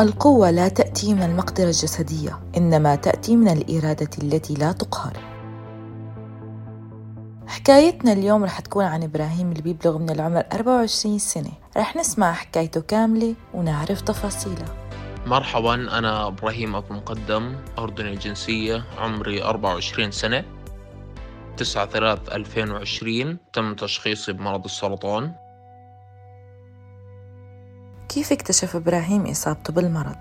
القوة لا تأتي من المقدرة الجسدية، إنما تأتي من الإرادة التي لا تقهر. حكايتنا اليوم رح تكون عن إبراهيم اللي بيبلغ من العمر 24 سنة. رح نسمع حكايته كاملة ونعرف تفاصيلها. مرحبا أنا إبراهيم أبو مقدم أردني الجنسية عمري 24 سنة 9 3 2020 تم تشخيصي بمرض السرطان. كيف اكتشف إبراهيم إصابته بالمرض؟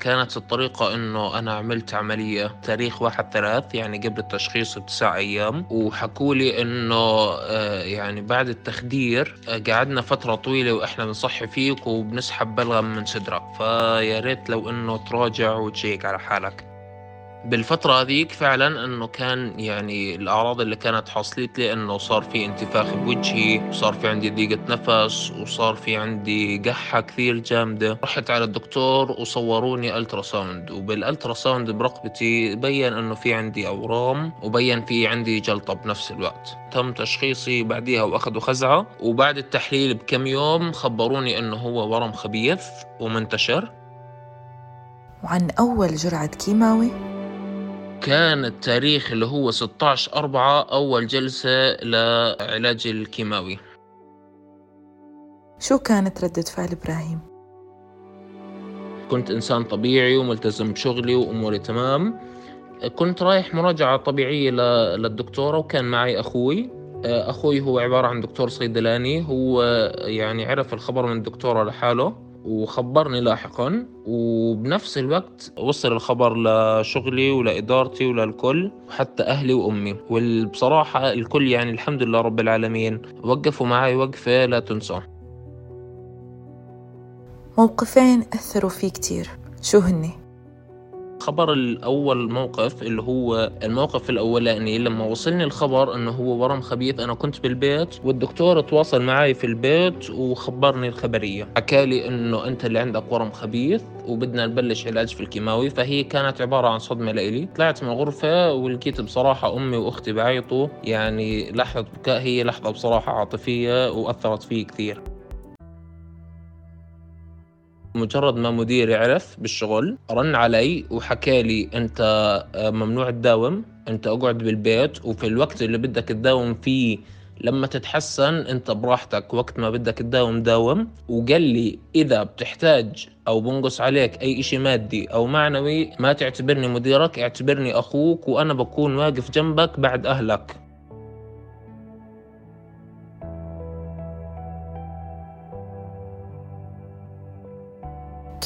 كانت الطريقة إنه أنا عملت عملية تاريخ واحد ثلاث يعني قبل التشخيص بتسع أيام. وحكولي إنه آه، يعني بعد التخدير آه، قعدنا فترة طويلة وإحنا بنصحي فيك وبنسحب بلغم من صدرك. فيا ريت لو إنه تراجع وتشيك على حالك. بالفترة هذيك فعلا إنه كان يعني الأعراض اللي كانت حصلت لي إنه صار في انتفاخ بوجهي وصار في عندي ضيقة نفس وصار في عندي قحة كثير جامدة. رحت على الدكتور وصوروني ultrasound وبال ultrasound برقبتي بين إنه في عندي أورام وبين في عندي جلطة بنفس الوقت. تم تشخيصي بعديها وأخذوا خزعة وبعد التحليل بكم يوم خبروني إنه هو ورم خبيث ومنتشر. وعن أول جرعة كيماوي؟ كان التاريخ اللي هو 16 أربعة أول جلسة لعلاج الكيماوي. شو كانت ردة فعل إبراهيم؟ كنت إنسان طبيعي وملتزم بشغلي وأموري تمام. كنت رايح مراجعة طبيعية للدكتورة وكان معي أخوي. أخوي هو عبارة عن دكتور صيدلاني. هو يعني عرف الخبر من الدكتورة لحاله. وخبرني لاحقا وبنفس الوقت وصل الخبر لشغلي ولإدارتي وللكل وحتى أهلي وأمي. والبصراحة الكل يعني الحمد لله رب العالمين وقفوا معي وقفة لا تنسى موقفين أثروا فيه كتير. شو هني؟ خبر الأول موقف اللي هو الموقف الأولاني لما وصلني الخبر إنه هو ورم خبيث. أنا كنت بالبيت والدكتور تواصل معي في البيت وخبرني الخبرية. حكالي إنه أنت اللي عندك ورم خبيث وبدنا نبلش علاج في الكيماوي فهي كانت عبارة عن صدمة لإلي طلعت من الغرفة ولقيت بصراحة أمي وأختي بعيطوا يعني لحظة بكاء هي لحظة بصراحة عاطفية وأثرت فيه كثير. مجرد ما مديري عرف بالشغل رن علي وحكى لي أنت آه، ممنوع تداوم أنت أقعد بالبيت وفي الوقت اللي بدك تداوم فيه لما تتحسن أنت براحتك وقت ما بدك تداوم داوم. وقال لي إذا بتحتاج أو بنقص عليك أي إشي مادي أو معنوي ما تعتبرني مديرك اعتبرني أخوك وأنا بكون واقف جنبك بعد أهلك.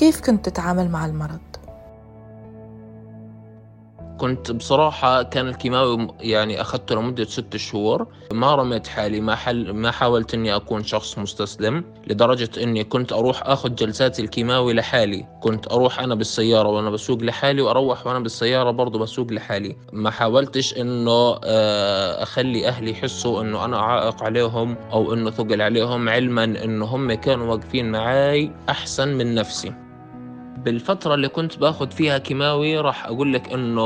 كيف كنت تتعامل مع المرض؟ كنت بصراحة كان الكيماوي يعني أخذته لمدة ست شهور. ما رميت حالي ما حل ما حاولت إني أكون شخص مستسلم لدرجة إني كنت أروح أخذ جلسات الكيماوي لحالي. كنت أروح أنا بالسيارة وأنا بسوق لحالي وأروح وأنا بالسيارة برضه بسوق لحالي. ما حاولتش إنه آه، أخلي أهلي يحسوا إنه أنا عائق عليهم أو إنه ثقل عليهم علما إنه هم كانوا واقفين معاي أحسن من نفسي. بالفترة اللي كنت باخذ فيها كيماوي راح أقول لك إنه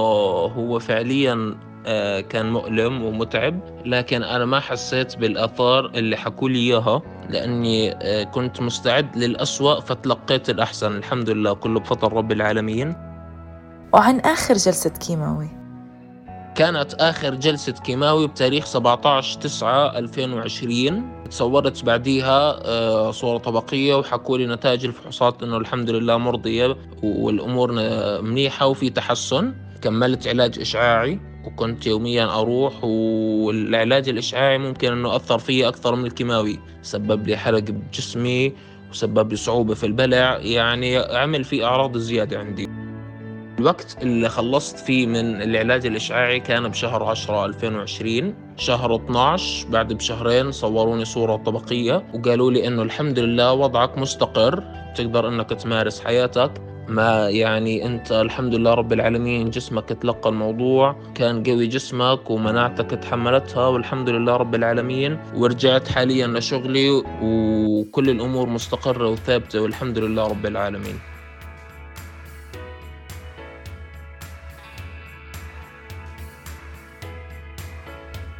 هو فعليا آه، كان مؤلم ومتعب لكن أنا ما حسيت بالآثار اللي حكوا لي إياها لأني آه، كنت مستعد للأسوأ فتلقيت الأحسن. الحمد لله كله بفضل رب العالمين. وعن آخر جلسة كيماوي. كانت آخر جلسة كيماوي بتاريخ 17 9 2020 تصورت بعديها آه، صورة طبقية وحكوا لي نتائج الفحوصات إنه الحمد لله مرضية والأمور منيحة وفي تحسن. كملت علاج إشعاعي وكنت يوميا أروح والعلاج الإشعاعي ممكن إنه أثر فيي أكثر من الكيماوي. سبب لي حرق بجسمي وسبب لي صعوبة في البلع. يعني عمل في أعراض زيادة عندي. الوقت اللي خلصت فيه من العلاج الإشعاعي كان بشهر 10 2020 شهر 12 بعد بشهرين صوروني صورة طبقية وقالوا لي إنه الحمد لله وضعك مستقر تقدر إنك تمارس حياتك. ما يعني أنت الحمد لله رب العالمين جسمك تلقى الموضوع كان قوي جسمك ومناعتك تحملتها والحمد لله رب العالمين. ورجعت حاليا لشغلي وكل الأمور مستقرة وثابتة والحمد لله رب العالمين.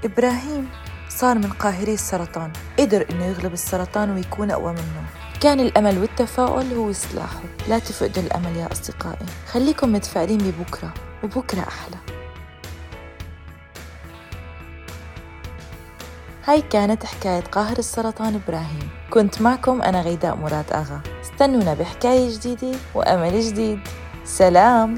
إبراهيم صار من قاهري السرطان قدر إنه يغلب السرطان ويكون أقوى منه. كان الأمل والتفاؤل هو سلاحه لا تفقدوا الأمل يا أصدقائي. خليكم متفائلين ببكرة وبكرة أحلى. هاي كانت حكاية قاهر السرطان إبراهيم. كنت معكم أنا غيداء مراد أغا. استنونا بحكاية جديدة وأمل جديد. سلام!